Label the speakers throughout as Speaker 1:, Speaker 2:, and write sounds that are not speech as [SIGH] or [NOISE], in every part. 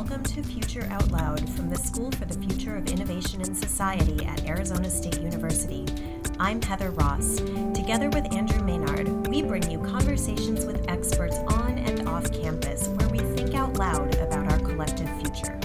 Speaker 1: welcome to Future Out Loud from the School for the Future of Innovation and Society at Arizona State University. I'm Heather Ross. Together with Andrew Maynard, we bring you conversations with experts on and off campus where we think out loud about our collective future.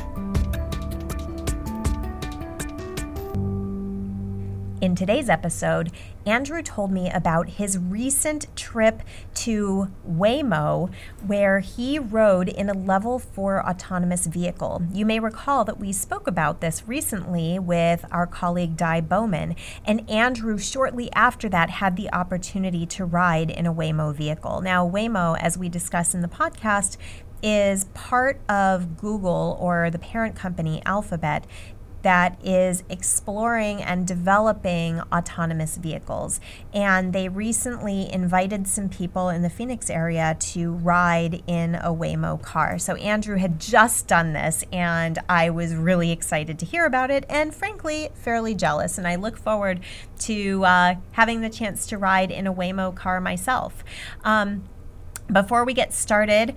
Speaker 1: In today's episode, Andrew told me about his recent trip to Waymo, where he rode in a level 4 autonomous vehicle. You may recall that we spoke about this recently with our colleague Di Bowman, and Andrew, shortly after that, had the opportunity to ride in a Waymo vehicle. Now, Waymo, as we discussed in the podcast, is part of Google or the parent company Alphabet that is exploring and developing autonomous vehicles. And they recently invited some people in the Phoenix area to ride in a Waymo car. So Andrew had just done this, and I was really excited to hear about it and frankly, fairly jealous. And I look forward to uh, having the chance to ride in a Waymo car myself. Um, before we get started,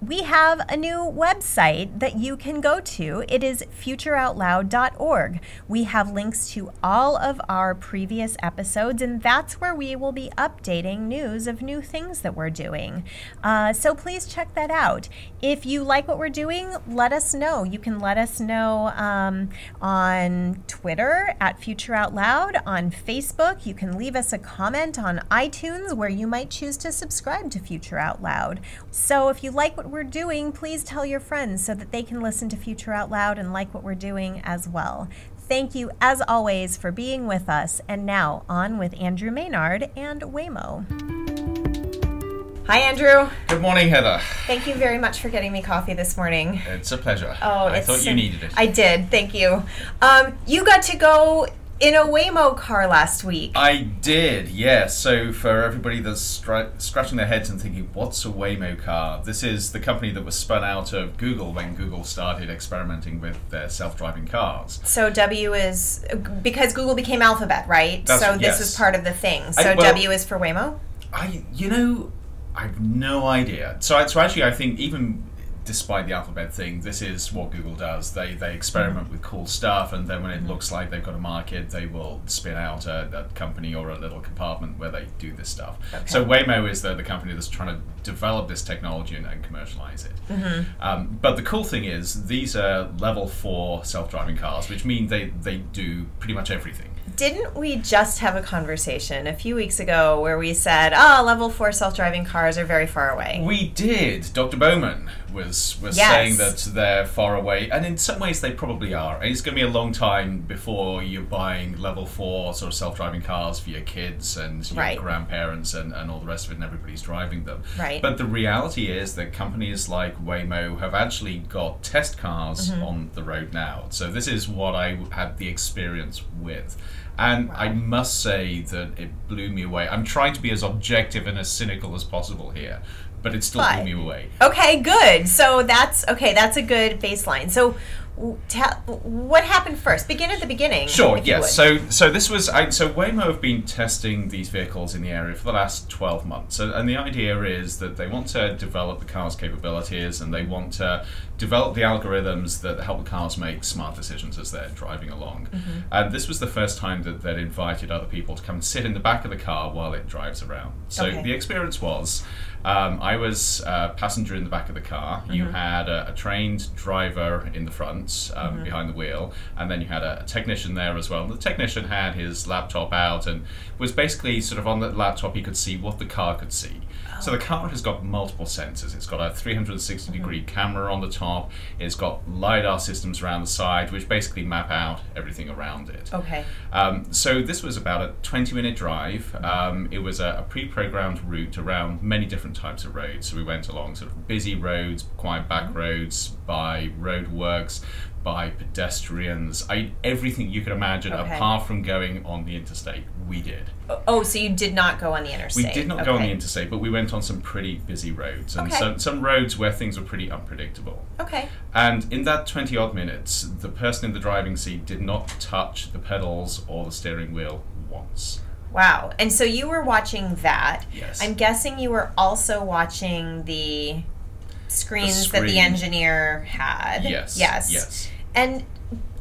Speaker 1: we have a new website that you can go to. It is futureoutloud.org. We have links to all of our previous episodes, and that's where we will be updating news of new things that we're doing. Uh, so please check that out. If you like what we're doing, let us know. You can let us know um, on Twitter at Future Out Loud, on Facebook. You can leave us a comment on iTunes where you might choose to subscribe to Future Out Loud. So if you like what we're doing, please tell your friends so that they can listen to Future Out Loud and like what we're doing as well. Thank you, as always, for being with us. And now, on with Andrew Maynard and Waymo. Hi, Andrew.
Speaker 2: Good morning, Heather.
Speaker 1: Thank you very much for getting me coffee this morning.
Speaker 2: It's a pleasure.
Speaker 1: Oh,
Speaker 2: I
Speaker 1: it's
Speaker 2: thought you needed it.
Speaker 1: I did. Thank you. Um, you got to go in a Waymo car last week.
Speaker 2: I did, yes. So for everybody that's stri- scratching their heads and thinking, "What's a Waymo car?" This is the company that was spun out of Google when Google started experimenting with their self-driving cars.
Speaker 1: So W is because Google became Alphabet, right?
Speaker 2: That's-
Speaker 1: so this
Speaker 2: yes.
Speaker 1: is part of the thing. So
Speaker 2: I- well-
Speaker 1: W is for Waymo.
Speaker 2: I, you know, I've no idea. So, so actually, I think even despite the alphabet thing, this is what Google does. They they experiment with cool stuff, and then when it looks like they've got a market, they will spin out a, a company or a little compartment where they do this stuff. So Waymo is the, the company that's trying to develop this technology and, and commercialize it. Um, but the cool thing is, these are level four self-driving cars, which mean they they do pretty much everything.
Speaker 1: Didn't we just have a conversation a few weeks ago where we said, "Oh, level four self-driving cars are very far away."
Speaker 2: We did. Dr. Bowman was was
Speaker 1: Yes.
Speaker 2: saying that they're far away, and in some ways they probably are. And it's going to be a long time before you're buying level four sort of self-driving cars for your kids and your
Speaker 1: Right.
Speaker 2: grandparents and, and all the rest of it, and everybody's driving them.
Speaker 1: Right.
Speaker 2: But the reality is that companies like Waymo have actually got test cars
Speaker 1: Mm-hmm.
Speaker 2: on the road now. So this is what I had the experience with. And I must say that it blew me away. I'm trying to be as objective and as cynical as possible here, but it still
Speaker 1: But-
Speaker 2: blew me away.
Speaker 1: Okay, good. So that's okay. That's a good baseline. So, tell what happened first. Begin at the beginning.
Speaker 2: Sure. Yes. So, so this was I, so Waymo have been testing these vehicles in the area for the last twelve months, and, and the idea is that they want to develop the car's capabilities, and they want to develop the algorithms that help the cars make smart decisions as they're driving along.
Speaker 1: Mm-hmm.
Speaker 2: And this was the first time that they'd invited other people to come and sit in the back of the car while it drives around. So
Speaker 1: Okay.
Speaker 2: the experience was. Um, I was a passenger in the back of the car. You
Speaker 1: Mm-hmm.
Speaker 2: had a, a trained driver in the front, um,
Speaker 1: Mm-hmm.
Speaker 2: behind the wheel, and then you had a, a technician there as well. And The technician had his laptop out and was basically sort of on the laptop. He could see what the car could see. So the car has got multiple sensors. It's got a 360 degree camera on the top. It's got lidar systems around the side, which basically map out everything around it.
Speaker 1: Okay.
Speaker 2: Um, so this was about a 20 minute drive. Um, it was a, a pre-programmed route around many different types of roads. So we went along sort of busy roads, quiet back roads, by roadworks, by pedestrians. I everything you could imagine
Speaker 1: Okay.
Speaker 2: apart from going on the interstate. We did.
Speaker 1: Oh, oh so you did not go on the interstate.
Speaker 2: We did not go on the interstate, but we went on some pretty busy roads and
Speaker 1: Okay.
Speaker 2: some, some roads where things were pretty unpredictable.
Speaker 1: Okay.
Speaker 2: And in that 20 odd minutes, the person in the driving seat did not touch the pedals or the steering wheel once.
Speaker 1: Wow. And so you were watching that.
Speaker 2: Yes.
Speaker 1: I'm guessing you were also watching the screens that the engineer had.
Speaker 2: Yes.
Speaker 1: Yes.
Speaker 2: Yes.
Speaker 1: And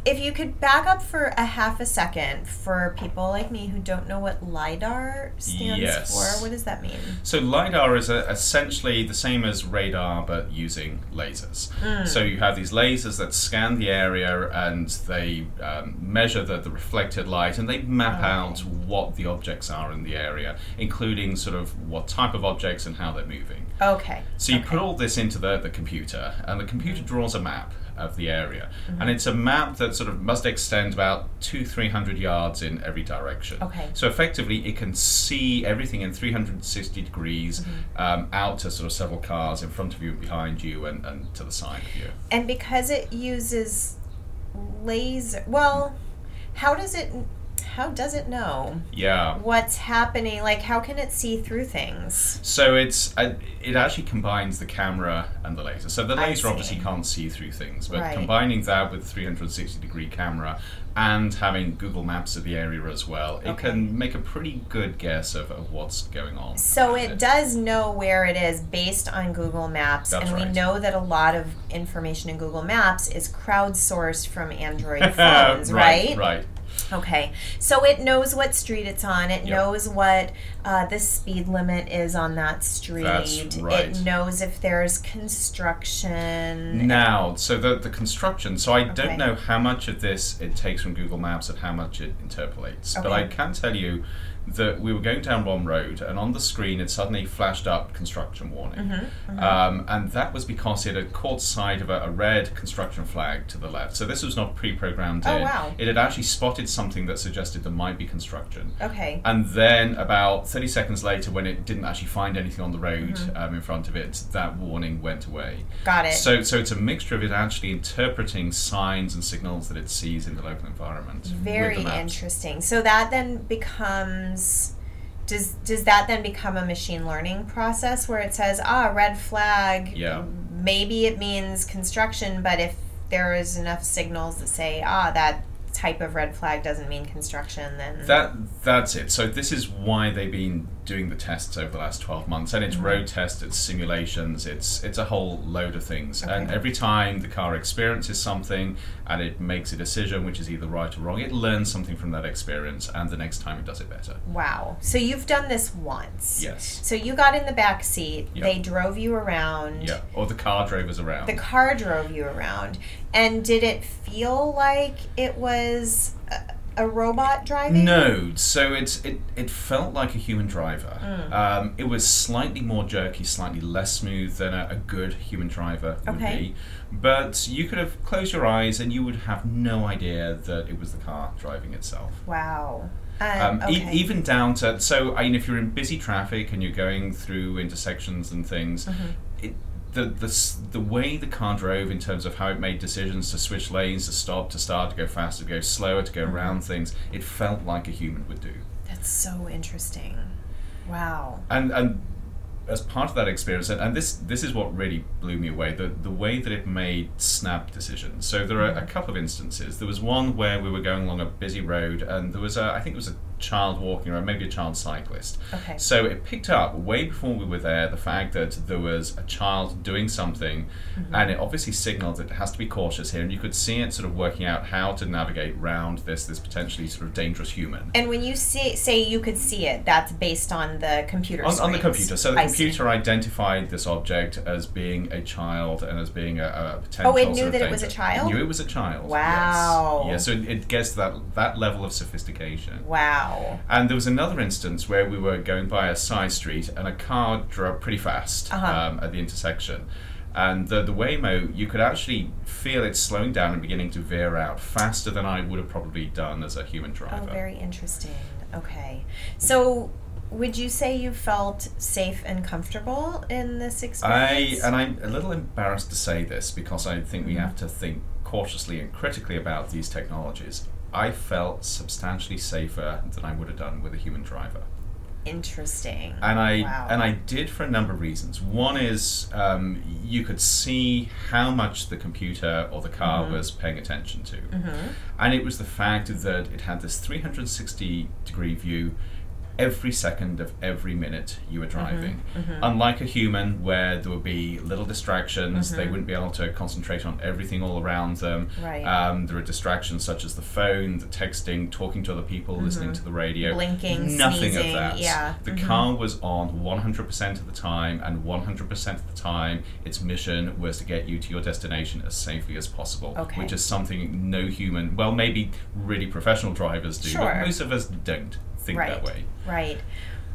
Speaker 1: if you could back up for a half a second for people like me who don't know what LIDAR stands
Speaker 2: Yes.
Speaker 1: for, what does that mean?
Speaker 2: So lidar is uh essentially the same as radar, but using lasers.
Speaker 1: Hmm.
Speaker 2: So you have these lasers that scan the area and they um, measure the, the reflected light and they map
Speaker 1: Okay.
Speaker 2: out what the objects are in the area, including sort of what type of objects and how they're moving.
Speaker 1: Okay.
Speaker 2: So you
Speaker 1: okay.
Speaker 2: put all this into the, the computer, and the computer draws a map of the area,
Speaker 1: Mm-hmm.
Speaker 2: and it's a map that sort of must extend about two, three hundred yards in every direction.
Speaker 1: Okay.
Speaker 2: So effectively, it can see everything in three hundred and sixty degrees
Speaker 1: Mm-hmm.
Speaker 2: um, out to sort of several cars in front of you, and behind you, and, and to the side of you.
Speaker 1: And because it uses laser, well, how does it how does it know
Speaker 2: Yeah.
Speaker 1: what's happening? Like how can it see through things?
Speaker 2: So it's it actually combines the camera and the laser. So the laser obviously can't see through things, but
Speaker 1: Right.
Speaker 2: combining that with 360 degree camera and having Google Maps of the area as well, it
Speaker 1: Okay.
Speaker 2: can make a pretty good guess of, of what's going on.
Speaker 1: So
Speaker 2: with
Speaker 1: it does know where it is based on Google Maps,
Speaker 2: That's
Speaker 1: and we know that a lot of information in Google Maps is crowdsourced from Android [LAUGHS] phones,
Speaker 2: right,
Speaker 1: right?
Speaker 2: right.
Speaker 1: Okay, so it knows what street it's on. It
Speaker 2: Yep.
Speaker 1: knows what uh, the speed limit is on that street.
Speaker 2: That's right.
Speaker 1: It knows if there's construction.
Speaker 2: Now, so the the construction. So I
Speaker 1: Okay.
Speaker 2: don't know how much of this it takes from Google Maps and how much it interpolates, but I can tell you that we were going down one road, and on the screen it suddenly flashed up construction warning,
Speaker 1: Mm-hmm,
Speaker 2: Um, and that was because it had caught sight of a, a red construction flag to the left. So this was not pre-programmed
Speaker 1: Oh,
Speaker 2: in.
Speaker 1: wow.
Speaker 2: It had actually spotted something that suggested there might be construction.
Speaker 1: Okay.
Speaker 2: And then about 30 seconds later, when it didn't actually find anything on the road
Speaker 1: Mm-hmm.
Speaker 2: um, in front of it, that warning went away.
Speaker 1: Got it.
Speaker 2: So, so it's a mixture of it actually interpreting signs and signals that it sees in the local environment.
Speaker 1: Very interesting. So that then becomes does does that then become a machine learning process where it says ah red flag
Speaker 2: Yeah.
Speaker 1: maybe it means construction but if there is enough signals that say ah that type of red flag doesn't mean construction then
Speaker 2: That that's it. So this is why they've been doing the tests over the last twelve months, and it's
Speaker 1: Mm-hmm.
Speaker 2: road tests, it's simulations, it's it's a whole load of things. And every time the car experiences something and it makes a decision which is either right or wrong, it learns something from that experience, and the next time it does it better.
Speaker 1: wow so you've done this once
Speaker 2: Yes.
Speaker 1: so you got in the back seat
Speaker 2: Yep.
Speaker 1: they drove you around
Speaker 2: Yeah. Or the car drove us around.
Speaker 1: the car drove you around and did it feel like it was a, a robot driving
Speaker 2: No, so it's it, it felt like a human driver.
Speaker 1: Mm.
Speaker 2: Um, it was slightly more jerky, slightly less smooth than a, a good human driver would
Speaker 1: Okay.
Speaker 2: be. But you could have closed your eyes and you would have no idea that it was the car driving itself.
Speaker 1: wow
Speaker 2: Um,
Speaker 1: um,
Speaker 2: e-
Speaker 1: okay.
Speaker 2: even down to so I mean, if you're in busy traffic and you're going through intersections and things,
Speaker 1: Mm-hmm.
Speaker 2: The the the way the car drove in terms of how it made decisions to switch lanes, to stop, to start, to go faster, to go slower, to
Speaker 1: Mm-hmm.
Speaker 2: go around things, it felt like a human would do.
Speaker 1: that's so interesting wow
Speaker 2: And and as part of that experience, and, and this this is what really blew me away the the way that it made snap decisions. So there are a couple of instances. There was one where we were going along a busy road, and there was a I think it was a child walking around, maybe a child cyclist.
Speaker 1: Okay.
Speaker 2: So it picked up way before we were there the fact that there was a child doing something, mm-hmm. and it obviously signaled that it has to be cautious here. And you could see it sort of working out how to navigate round this this potentially sort of dangerous human.
Speaker 1: and when you see, say you could see it that's based on the computer
Speaker 2: on, on the computer. So the
Speaker 1: I see.
Speaker 2: computer identified this object as being a child and as being a, a potential.
Speaker 1: Oh, it knew that it was a child?
Speaker 2: It knew it was a child.
Speaker 1: Wow.
Speaker 2: Yes. Yeah. So it, it gets that that level of sophistication.
Speaker 1: wow
Speaker 2: And there was another instance where we were going by a side street and a car drove pretty fast
Speaker 1: Uh-huh.
Speaker 2: um, at the intersection. And the, the Waymo, you could actually feel it slowing down and beginning to veer out faster than I would have probably done as a human driver.
Speaker 1: oh very interesting okay so would you say you felt safe and comfortable in this experience?
Speaker 2: I and I'm a little embarrassed to say this because I think we
Speaker 1: Mm-hmm.
Speaker 2: have to think cautiously and critically about these technologies. I felt substantially safer than I would have done with a human driver,
Speaker 1: interesting
Speaker 2: and I
Speaker 1: wow.
Speaker 2: and I did for a number of reasons. One is um, you could see how much the computer or the car
Speaker 1: Mm-hmm.
Speaker 2: was paying attention to, and it was the fact that it had this 360 degree view every second of every minute you were driving.
Speaker 1: Mm-hmm,
Speaker 2: Unlike a human, where there would be little distractions, they wouldn't be able to concentrate on everything all around them.
Speaker 1: Mm-hmm. Right.
Speaker 2: Um, there are distractions such as the phone, the texting, talking to other people, listening to the radio.
Speaker 1: Mm-hmm. Blinking,
Speaker 2: Nothing
Speaker 1: sneezing,
Speaker 2: of that.
Speaker 1: yeah.
Speaker 2: The
Speaker 1: Mhm.
Speaker 2: car was on 100% of the time, and 100% of the time, its mission was to get you to your destination as safely as possible.
Speaker 1: Okay.
Speaker 2: Which is something no human, well, maybe really professional drivers do,
Speaker 1: Sure.
Speaker 2: but most of us don't think
Speaker 1: right.
Speaker 2: that way.
Speaker 1: Right.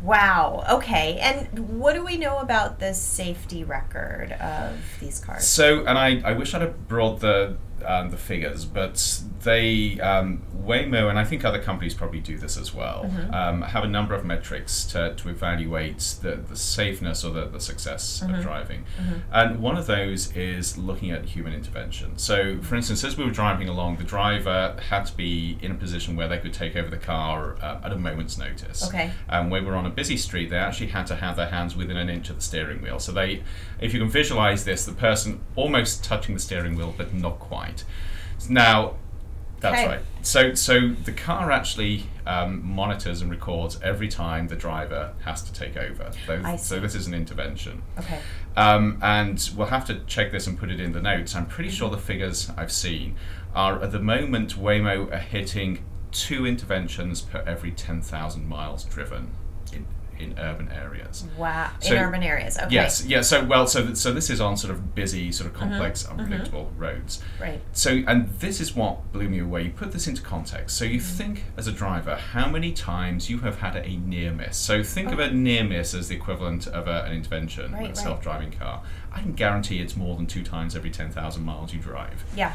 Speaker 1: Wow. Okay. And what do we know about the safety record of these cars?
Speaker 2: So, and I, I wish I'd have brought the um, the figures, but they um, Waymo and I think other companies probably do this as well.
Speaker 1: Mm-hmm.
Speaker 2: Um, have a number of metrics to, to evaluate the, the safeness or the, the success
Speaker 1: Mm-hmm.
Speaker 2: of driving, and one of those is looking at human intervention. So, for instance, as we were driving along, the driver had to be in a position where they could take over the car uh, at a moment's notice.
Speaker 1: Okay.
Speaker 2: And when we were on a busy street, they actually had to have their hands within an inch of the steering wheel. So they, if you can visualize this, the person almost touching the steering wheel, but not quite. Now, that's
Speaker 1: Okay.
Speaker 2: right. So, so the car actually um, monitors and records every time the driver has to take over. So, so this is an intervention.
Speaker 1: Okay.
Speaker 2: Um, and we'll have to check this and put it in the notes. I'm pretty sure the figures I've seen are at the moment Waymo are hitting two interventions per every 10,000 miles driven in, urban areas.
Speaker 1: Wow.
Speaker 2: So-
Speaker 1: In urban areas. Okay.
Speaker 2: Yes, yeah. So well, so th- so this is on sort of busy, sort of
Speaker 1: Mm-hmm.
Speaker 2: complex, unpredictable roads.
Speaker 1: Right.
Speaker 2: So, and this is what blew me away. You put this into context. So,
Speaker 1: Mm-hmm.
Speaker 2: you think as a driver how many times you have had a near miss. So, think of a near miss as the equivalent of a, an intervention
Speaker 1: Right,
Speaker 2: with a
Speaker 1: right.
Speaker 2: self driving car. I can guarantee it's more than two times every 10,000 miles you drive.
Speaker 1: Yeah.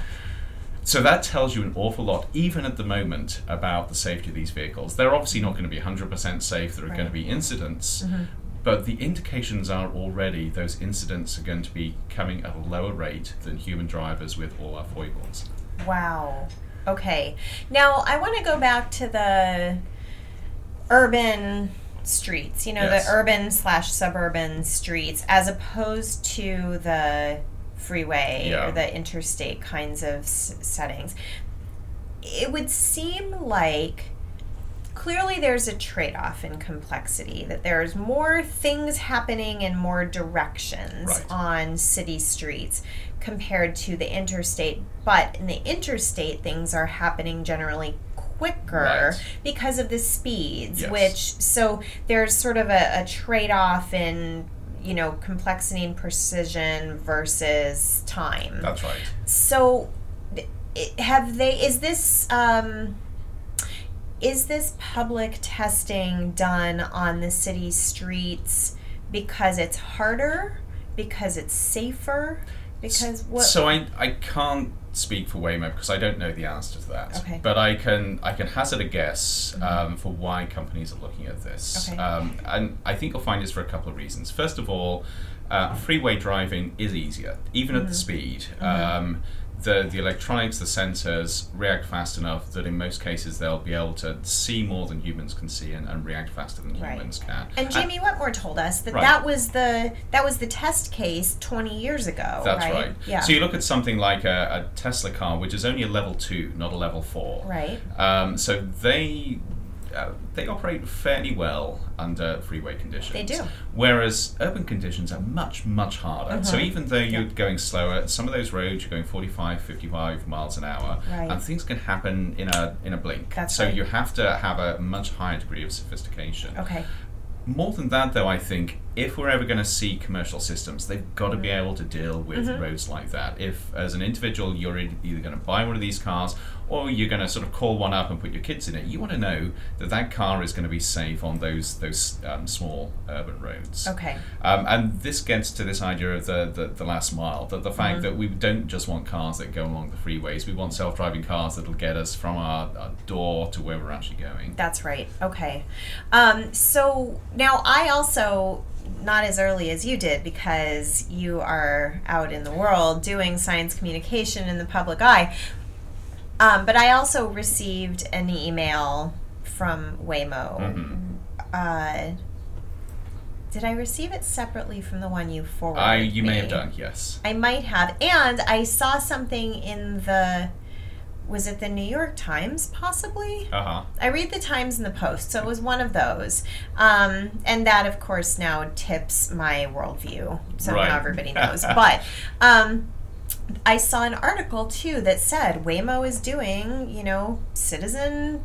Speaker 2: So, that tells you an awful lot, even at the moment, about the safety of these vehicles. They're obviously not going to be 100% safe, there are going to be incidents.
Speaker 1: Mm-hmm.
Speaker 2: But the indications are already those incidents are going to be coming at a lower rate than human drivers with all our foibles.
Speaker 1: Wow. Okay. Now I want to go back to the urban streets. You know,
Speaker 2: Yes.
Speaker 1: the urban slash suburban streets, as opposed to the freeway
Speaker 2: Yeah.
Speaker 1: or the interstate kinds of s- settings. It would seem like clearly there's a trade-off in complexity that there's more things happening in more directions
Speaker 2: Right.
Speaker 1: on city streets compared to the interstate but in the interstate things are happening generally quicker
Speaker 2: Right.
Speaker 1: because of the speeds
Speaker 2: Yes.
Speaker 1: which so there's sort of a, a trade-off in you know complexity and precision versus time
Speaker 2: That's right.
Speaker 1: so, have they? Is this um, is this public testing done on the city streets because it's harder, because it's safer, because what?
Speaker 2: So I, I can't speak for Waymo because I don't know the answer to that.
Speaker 1: Okay. Mm-hmm.
Speaker 2: But I can I can hazard a guess um, for why companies are looking at this.
Speaker 1: Okay.
Speaker 2: Um, and I think you'll find this for a couple of reasons. First of all, uh, freeway driving is easier, even
Speaker 1: Mm-hmm.
Speaker 2: at the speed. Um, the, the electronics, the sensors react fast enough that in most cases they'll be able to see more than humans can see and, and react faster than
Speaker 1: Right.
Speaker 2: humans can.
Speaker 1: and Jamie Wetmore told us that
Speaker 2: Right.
Speaker 1: that was the that was the test case twenty years ago.
Speaker 2: That's
Speaker 1: right.
Speaker 2: right.
Speaker 1: Yeah.
Speaker 2: So you look at something like a, a Tesla car, which is only a level two, not a level four.
Speaker 1: right.
Speaker 2: Um, so they uh, they operate fairly well under freeway conditions.
Speaker 1: They do.
Speaker 2: Whereas urban conditions are much much harder. So
Speaker 1: Mhm.
Speaker 2: even though you're
Speaker 1: Yeah.
Speaker 2: going slower, some of those roads you're going 45, 55 miles an hour,
Speaker 1: Right.
Speaker 2: and things can happen in a in a blink.
Speaker 1: That's
Speaker 2: so
Speaker 1: right.
Speaker 2: you have to have a much higher degree of sophistication.
Speaker 1: Okay.
Speaker 2: More than that, though, I think if we're ever going to see commercial systems, they've got to be
Speaker 1: Mm-hmm.
Speaker 2: able to deal with roads like that. If, as an individual, you're either going to buy one of these cars or you're going to sort of call one up and put your kids in it, you want to know that that car is going to be safe on those those um, small urban roads.
Speaker 1: Okay.
Speaker 2: Um, and this gets to this idea of the, the, the last mile, that the fact
Speaker 1: Mm-hmm.
Speaker 2: that we don't just want cars that go along the freeways, we want self driving cars that'll get us from our, our door to where we're actually going.
Speaker 1: That's right. Okay. Um, so now I also, not as early as you did, because you are out in the world doing science communication in the public eye. Um, but I also received an email from Waymo.
Speaker 2: Mhm.
Speaker 1: Uh, did I receive it separately from the one you forwarded?
Speaker 2: I, you may
Speaker 1: me?
Speaker 2: have done, yes.
Speaker 1: I might have. And I saw something in the was it the New York Times, possibly?
Speaker 2: Uh huh.
Speaker 1: I read the Times and the Post, so it was one of those. Um, and that, of course, now tips my worldview. So
Speaker 2: Right.
Speaker 1: now everybody [LAUGHS] knows. but um, I saw an article, too, that said Waymo is doing, you know, citizen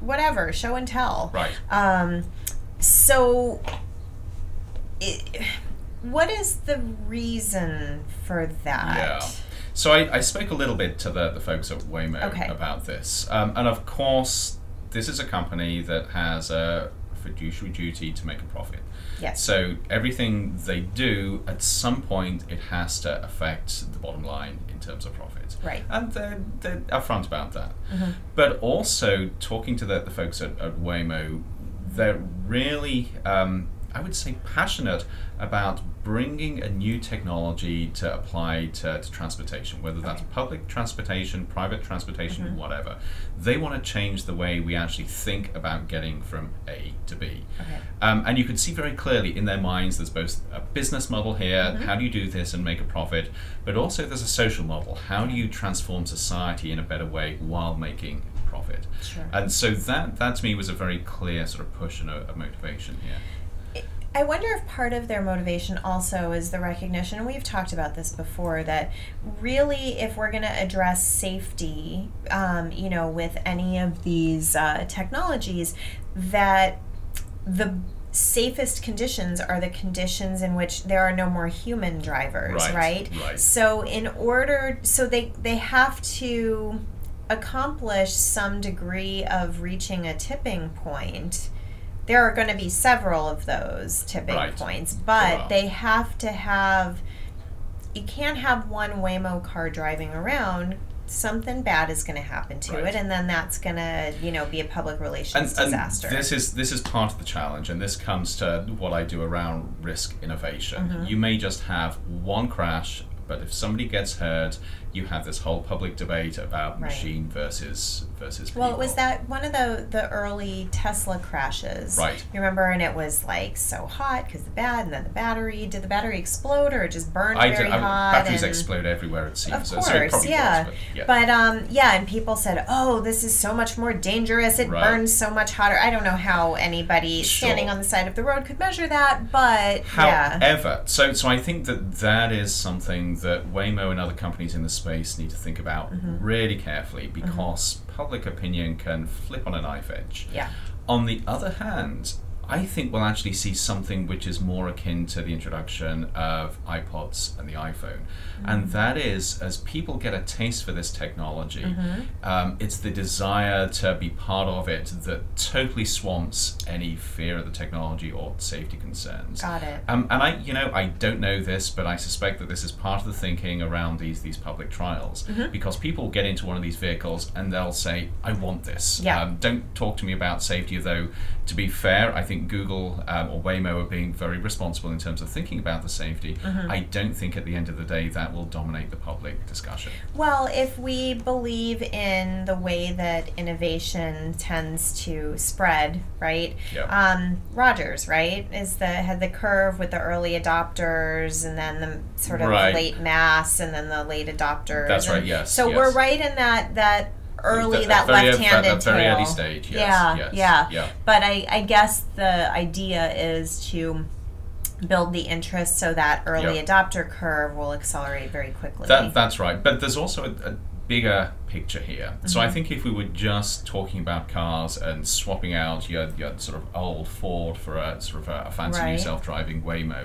Speaker 1: whatever, show and tell.
Speaker 2: Right.
Speaker 1: Um, so, it, what is the reason for that?
Speaker 2: Yeah. So I, I spoke a little bit to the, the folks at Waymo
Speaker 1: Okay.
Speaker 2: about this. Um, and of course, this is a company that has a fiduciary duty to make a profit.
Speaker 1: Yes.
Speaker 2: So everything they do, at some point, it has to affect the bottom line in terms of profit.
Speaker 1: Right.
Speaker 2: And they're, they're upfront about that. But also, talking to the, the folks at, at Waymo, they're really, um, I would say, passionate about bringing a new technology to apply to, to transportation, whether that's public transportation, private transportation, whatever. They want to change the way we actually think about getting from A to B.
Speaker 1: Okay.
Speaker 2: Um, and you can see very clearly in their minds there's both a business model here, how do you do this and make a profit, but also there's a social model. How do you transform society in a better way while making profit?
Speaker 1: Sure.
Speaker 2: And so that, that to me was a very clear sort of push and a, a motivation here.
Speaker 1: I wonder if part of their motivation also is the recognition, and we've talked about this before, that really, if we're going to address safety, um, you know, with any of these uh, technologies, that the safest conditions are the conditions in which there are no more human drivers,
Speaker 2: Right,
Speaker 1: right?
Speaker 2: right.
Speaker 1: So in order, so they they have to accomplish some degree of reaching a tipping point. There are going to be several of those tipping
Speaker 2: Right.
Speaker 1: points, but
Speaker 2: are.
Speaker 1: they have to have. You can't have one Waymo car driving around. Something bad is going to happen to
Speaker 2: Right.
Speaker 1: it, and then that's going to, you know, be a public relations
Speaker 2: And, and
Speaker 1: disaster.
Speaker 2: this is this is part of the challenge, and this comes to what I do around risk innovation.
Speaker 1: Mm-hmm.
Speaker 2: You may just have one crash, but if somebody gets hurt, you have this whole public debate about
Speaker 1: Right.
Speaker 2: machine versus versus people.
Speaker 1: Well, it was that one of the the early Tesla crashes.
Speaker 2: Right.
Speaker 1: You remember, and it was like so hot because the bad, and then the battery. Did the battery explode or it just burned
Speaker 2: I
Speaker 1: very
Speaker 2: did, I,
Speaker 1: hot?
Speaker 2: batteries explode everywhere it seems.
Speaker 1: Of
Speaker 2: so,
Speaker 1: course,
Speaker 2: so
Speaker 1: yeah.
Speaker 2: was, but yeah.
Speaker 1: But um, yeah, and people said, "Oh, this is so much more dangerous. It
Speaker 2: Right.
Speaker 1: burns so much hotter." I don't know how anybody
Speaker 2: Sure.
Speaker 1: standing on the side of the road could measure that, but yeah,
Speaker 2: However, so so I think that that is something that Waymo and other companies in the space need to think about
Speaker 1: Mm-hmm.
Speaker 2: really carefully because public opinion can flip on a knife edge.
Speaker 1: yeah,
Speaker 2: On the other hand, I think we'll actually see something which is more akin to the introduction of iPods and the iPhone. And that is, as people get a taste for this technology, um, it's the desire to be part of it that totally swamps any fear of the technology or safety concerns.
Speaker 1: got it.
Speaker 2: Um, and I, you know, I don't know this, but I suspect that this is part of the thinking around these these public trials,
Speaker 1: Mm-hmm.
Speaker 2: because people get into one of these vehicles and they'll say, "I want this."
Speaker 1: Yeah.
Speaker 2: Um, don't talk to me about safety, though. To be fair, I think Google um, or Waymo are being very responsible in terms of thinking about the safety.
Speaker 1: Mm-hmm.
Speaker 2: I don't think at the end of the day that will dominate the public discussion.
Speaker 1: Well, if we believe in the way that innovation tends to spread, right?
Speaker 2: Yeah.
Speaker 1: Um, Rogers, right, is the had the curve with the early adopters, and then the sort of
Speaker 2: Right.
Speaker 1: late mass, and then the late adopters.
Speaker 2: That's right, yes,
Speaker 1: So
Speaker 2: yes.
Speaker 1: we're right in that that early
Speaker 2: That-
Speaker 1: that,
Speaker 2: that
Speaker 1: left-handed
Speaker 2: that very
Speaker 1: tail.
Speaker 2: early stage, yes,
Speaker 1: yeah,
Speaker 2: yes,
Speaker 1: yeah,
Speaker 2: yeah.
Speaker 1: But I, I guess the idea is to build the interest so that early
Speaker 2: Yeah.
Speaker 1: adopter curve will accelerate very quickly.
Speaker 2: That, that's right. But there's also a, a bigger picture here. So
Speaker 1: Mm-hmm.
Speaker 2: I think if we were just talking about cars and swapping out your, your sort of old Ford for a sort of a, a fancy new self-driving Waymo,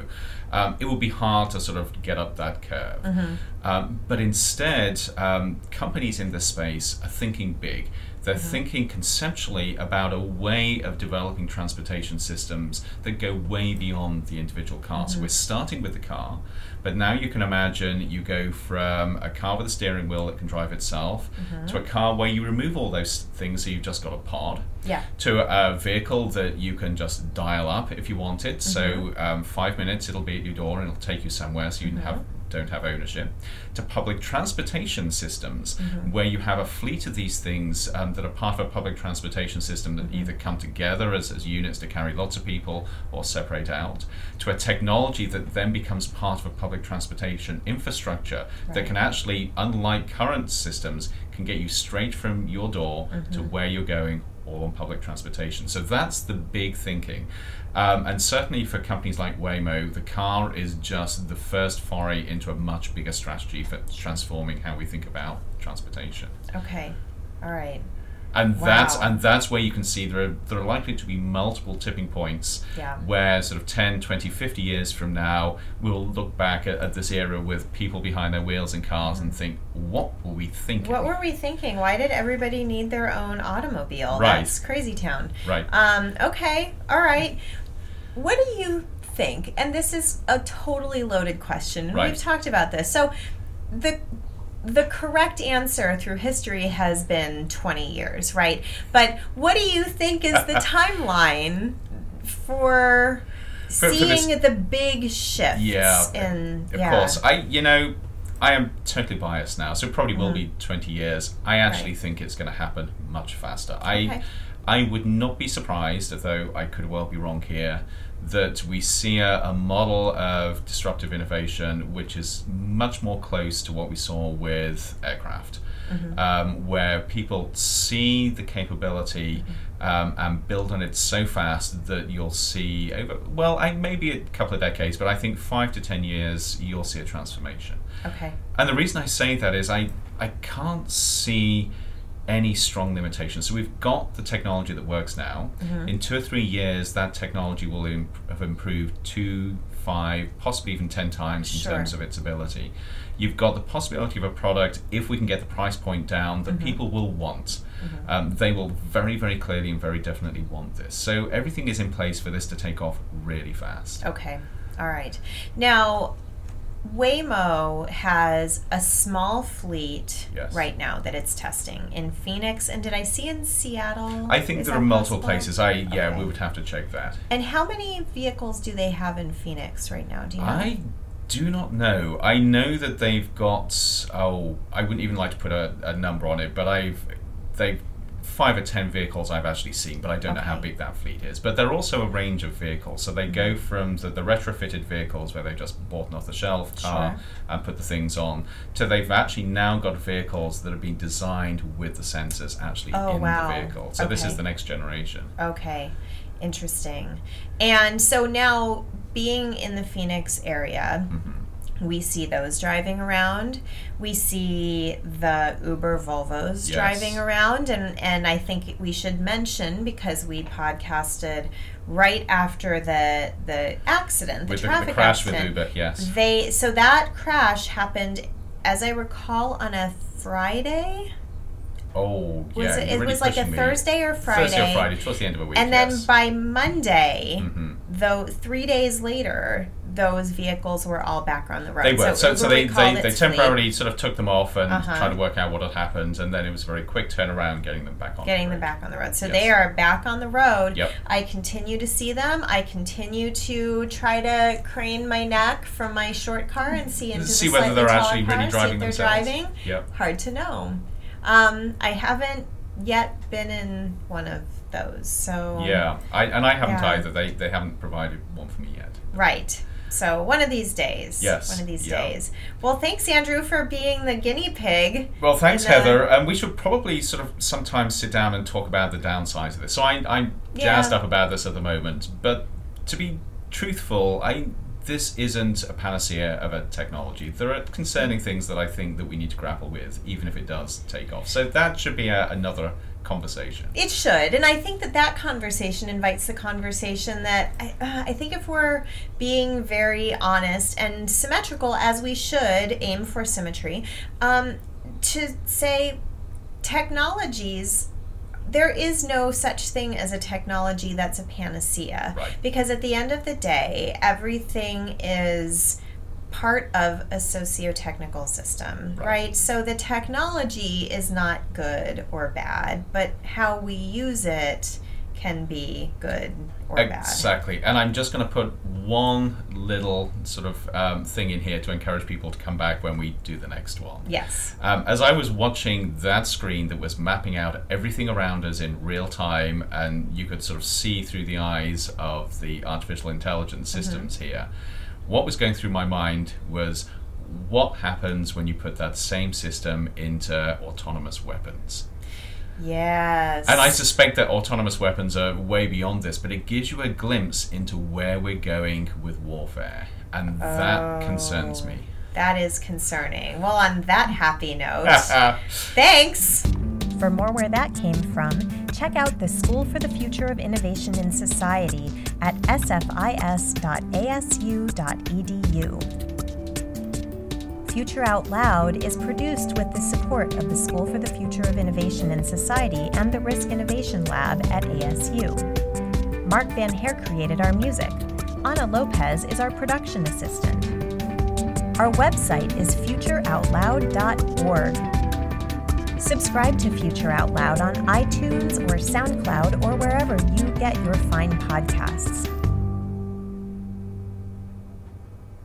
Speaker 2: um, it would be hard to sort of get up that curve.
Speaker 1: Mm-hmm.
Speaker 2: Um, but instead, um, companies in this space are thinking big. They're
Speaker 1: Mm-hmm.
Speaker 2: thinking conceptually about a way of developing transportation systems that go way beyond the individual car.
Speaker 1: Mm-hmm.
Speaker 2: So we're starting with the car, but now you can imagine you go from a car with a steering wheel that can drive itself
Speaker 1: Mm-hmm.
Speaker 2: to a car where you remove all those things, so you've just got a pod
Speaker 1: yeah.
Speaker 2: to a vehicle that you can just dial up if you want it. So
Speaker 1: Mm-hmm.
Speaker 2: um, five minutes, it'll be at your door and it'll take you somewhere. So you can have don't have ownership, to public transportation systems,
Speaker 1: Mm-hmm.
Speaker 2: where you have a fleet of these things um, that are part of a public transportation system that
Speaker 1: Mm-hmm.
Speaker 2: either come together as, as units to carry lots of people or separate out, to a technology that then becomes part of a public transportation infrastructure that can actually, unlike current systems, can get you straight from your door to
Speaker 1: Mm-hmm.
Speaker 2: where you're going all on public transportation. So that's the big thinking. Um, and certainly for companies like Waymo, the car is just the first foray into a much bigger strategy for transforming how we think about transportation.
Speaker 1: Okay. All right.
Speaker 2: And that's and that's where you can see there are there are likely to be multiple tipping points
Speaker 1: Yeah.
Speaker 2: where sort of 10, 20, 50 years from now we'll look back at, at this era with people behind their wheels in cars and think, what were we thinking?
Speaker 1: What were we thinking? Why did everybody need their own automobile?
Speaker 2: Right.
Speaker 1: That's crazy town.
Speaker 2: Right.
Speaker 1: Um, okay. All right. What do you think? And this is a totally loaded question. and
Speaker 2: Right.
Speaker 1: We've talked about this. So the the correct answer through history has been 20 years, right? But what do you think is the [LAUGHS] timeline for
Speaker 2: For- for
Speaker 1: seeing
Speaker 2: this-
Speaker 1: the big shifts
Speaker 2: Yeah,
Speaker 1: in
Speaker 2: Of
Speaker 1: yeah.
Speaker 2: course. I you know, I am totally biased now, so it probably will be twenty years. I actually
Speaker 1: Mm-hmm. Right.
Speaker 2: think it's gonna happen much faster.
Speaker 1: Okay.
Speaker 2: I would not be surprised, although I could well be wrong here, that we see a, a model of disruptive innovation which is much more close to what we saw with aircraft.
Speaker 1: Mm-hmm.
Speaker 2: Um, where people see the capability
Speaker 1: Mm-hmm.
Speaker 2: um, and build on it so fast that you'll see over well, I, maybe a couple of decades, but I think five to ten years you'll see a transformation.
Speaker 1: Okay.
Speaker 2: And the reason I say that is I I can't see any strong limitations. So we've got the technology that works now.
Speaker 1: Mm-hmm.
Speaker 2: In two or three years, that technology will imp- have improved two, five, possibly even ten times in
Speaker 1: Sure.
Speaker 2: terms of its ability. You've got the possibility of a product, if we can get the price point down, that
Speaker 1: Mm-hmm.
Speaker 2: people will want. Um, they will very, very clearly and very definitely want this. So everything is in place for this to take off really fast.
Speaker 1: Okay. All right. Now, Waymo has a small fleet
Speaker 2: Yes.
Speaker 1: right now that it's testing in Phoenix, and did I see in Seattle?
Speaker 2: I think
Speaker 1: Is
Speaker 2: there are multiple
Speaker 1: possible?
Speaker 2: places. I yeah,
Speaker 1: Okay.
Speaker 2: we would have to check that.
Speaker 1: And how many vehicles do they have in Phoenix right now? Do you know?
Speaker 2: I do not know. I know that they've got. Oh, I wouldn't even like to put a, a number on it, but I've they've five or ten vehicles I've actually seen, but I don't know how big that fleet is. But they're also a range of vehicles. So they
Speaker 1: Mm-hmm.
Speaker 2: go from the, the retrofitted vehicles where they've just bought an off the shelf car
Speaker 1: Sure.
Speaker 2: and put the things on, to they've actually now got vehicles that have been designed with the sensors actually
Speaker 1: Oh,
Speaker 2: in
Speaker 1: wow.
Speaker 2: the vehicle. So this is the next generation.
Speaker 1: Okay, interesting. And so now, being in the Phoenix area,
Speaker 2: Mm-hmm.
Speaker 1: We see those driving around. We see the Uber Volvos
Speaker 2: Yes.
Speaker 1: driving around, and and I think we should mention because we podcasted right after the the accident, the
Speaker 2: With
Speaker 1: traffic
Speaker 2: the crash with
Speaker 1: accident.
Speaker 2: Uber, yes.
Speaker 1: They so that crash happened, as I recall, on a Friday.
Speaker 2: Oh,
Speaker 1: Was
Speaker 2: yeah.
Speaker 1: it? It
Speaker 2: really
Speaker 1: was like a
Speaker 2: me.
Speaker 1: Thursday or Friday.
Speaker 2: Thursday or Friday, towards the end of a week.
Speaker 1: And then by Monday,
Speaker 2: Mhm.
Speaker 1: though three days later, those vehicles were all back on the road.
Speaker 2: They were. So, so,
Speaker 1: Uber
Speaker 2: they, they, they temporarily sort of took them off and
Speaker 1: Uh-huh.
Speaker 2: tried to work out what had happened, and then it was a very quick turnaround getting them back on.
Speaker 1: getting
Speaker 2: the
Speaker 1: them back on the road. So
Speaker 2: Yes.
Speaker 1: they are back on the road.
Speaker 2: Yep.
Speaker 1: I continue to see them. I continue to try to crane my neck from my short car and see into
Speaker 2: See
Speaker 1: the
Speaker 2: whether they're actually
Speaker 1: car,
Speaker 2: really driving
Speaker 1: they're
Speaker 2: themselves.
Speaker 1: driving.
Speaker 2: Yep.
Speaker 1: Hard to know. Um, I haven't yet been in one of those. So
Speaker 2: Yeah, I, and I haven't
Speaker 1: Yeah.
Speaker 2: either. They they haven't provided one for me yet.
Speaker 1: Right. So one of these days.
Speaker 2: Yes,
Speaker 1: One of these
Speaker 2: yeah.
Speaker 1: days. Well, thanks, Andrew, for being the guinea pig.
Speaker 2: Well, thanks,
Speaker 1: uh,
Speaker 2: Heather. And we should probably sort of sometimes sit down and talk about the downsides of this. So I, I'm jazzed
Speaker 1: Yeah.
Speaker 2: up about this at the moment, but to be truthful, I this isn't a panacea of a technology. There are concerning things that I think that we need to grapple with, even if it does take off. So that should be a, another conversation.
Speaker 1: It should, and I think that that conversation invites the conversation that I, uh, I think if we're being very honest and symmetrical, as we should aim for symmetry, um, to say technologies. There is no such thing as a technology that's a panacea.
Speaker 2: Right.
Speaker 1: Because at the end of the day, everything is part of a socio-technical system,
Speaker 2: Right.
Speaker 1: right. So the technology is not good or bad, but how we use it can be good or bad.
Speaker 2: Exactly. And I'm just going to put one little sort of um, thing in here to encourage people to come back when we do the next one.
Speaker 1: Yes.
Speaker 2: Um, as I was watching that screen that was mapping out everything around us in real time, and you could sort of see through the eyes of the artificial intelligence systems here, what was going through my mind was what happens when you put that same system into autonomous weapons?
Speaker 1: Yes.
Speaker 2: And I suspect that autonomous weapons are way beyond this, but it gives you a glimpse into where we're going with warfare. And that oh. concerns me.
Speaker 1: That is concerning. Well, on that happy note, [LAUGHS] thanks. For more where that came from, check out the School for the Future of Innovation in Society at sfis.asu.edu. Future Out Loud is produced with the support of the School for the Future of Innovation in Society and the Risk Innovation Lab at ASU. Mark Van Hare created our music. Ana Lopez is our production assistant. Our website is futureoutloud.org. Subscribe to Future Out Loud on iTunes or SoundCloud or wherever you get your fine podcasts.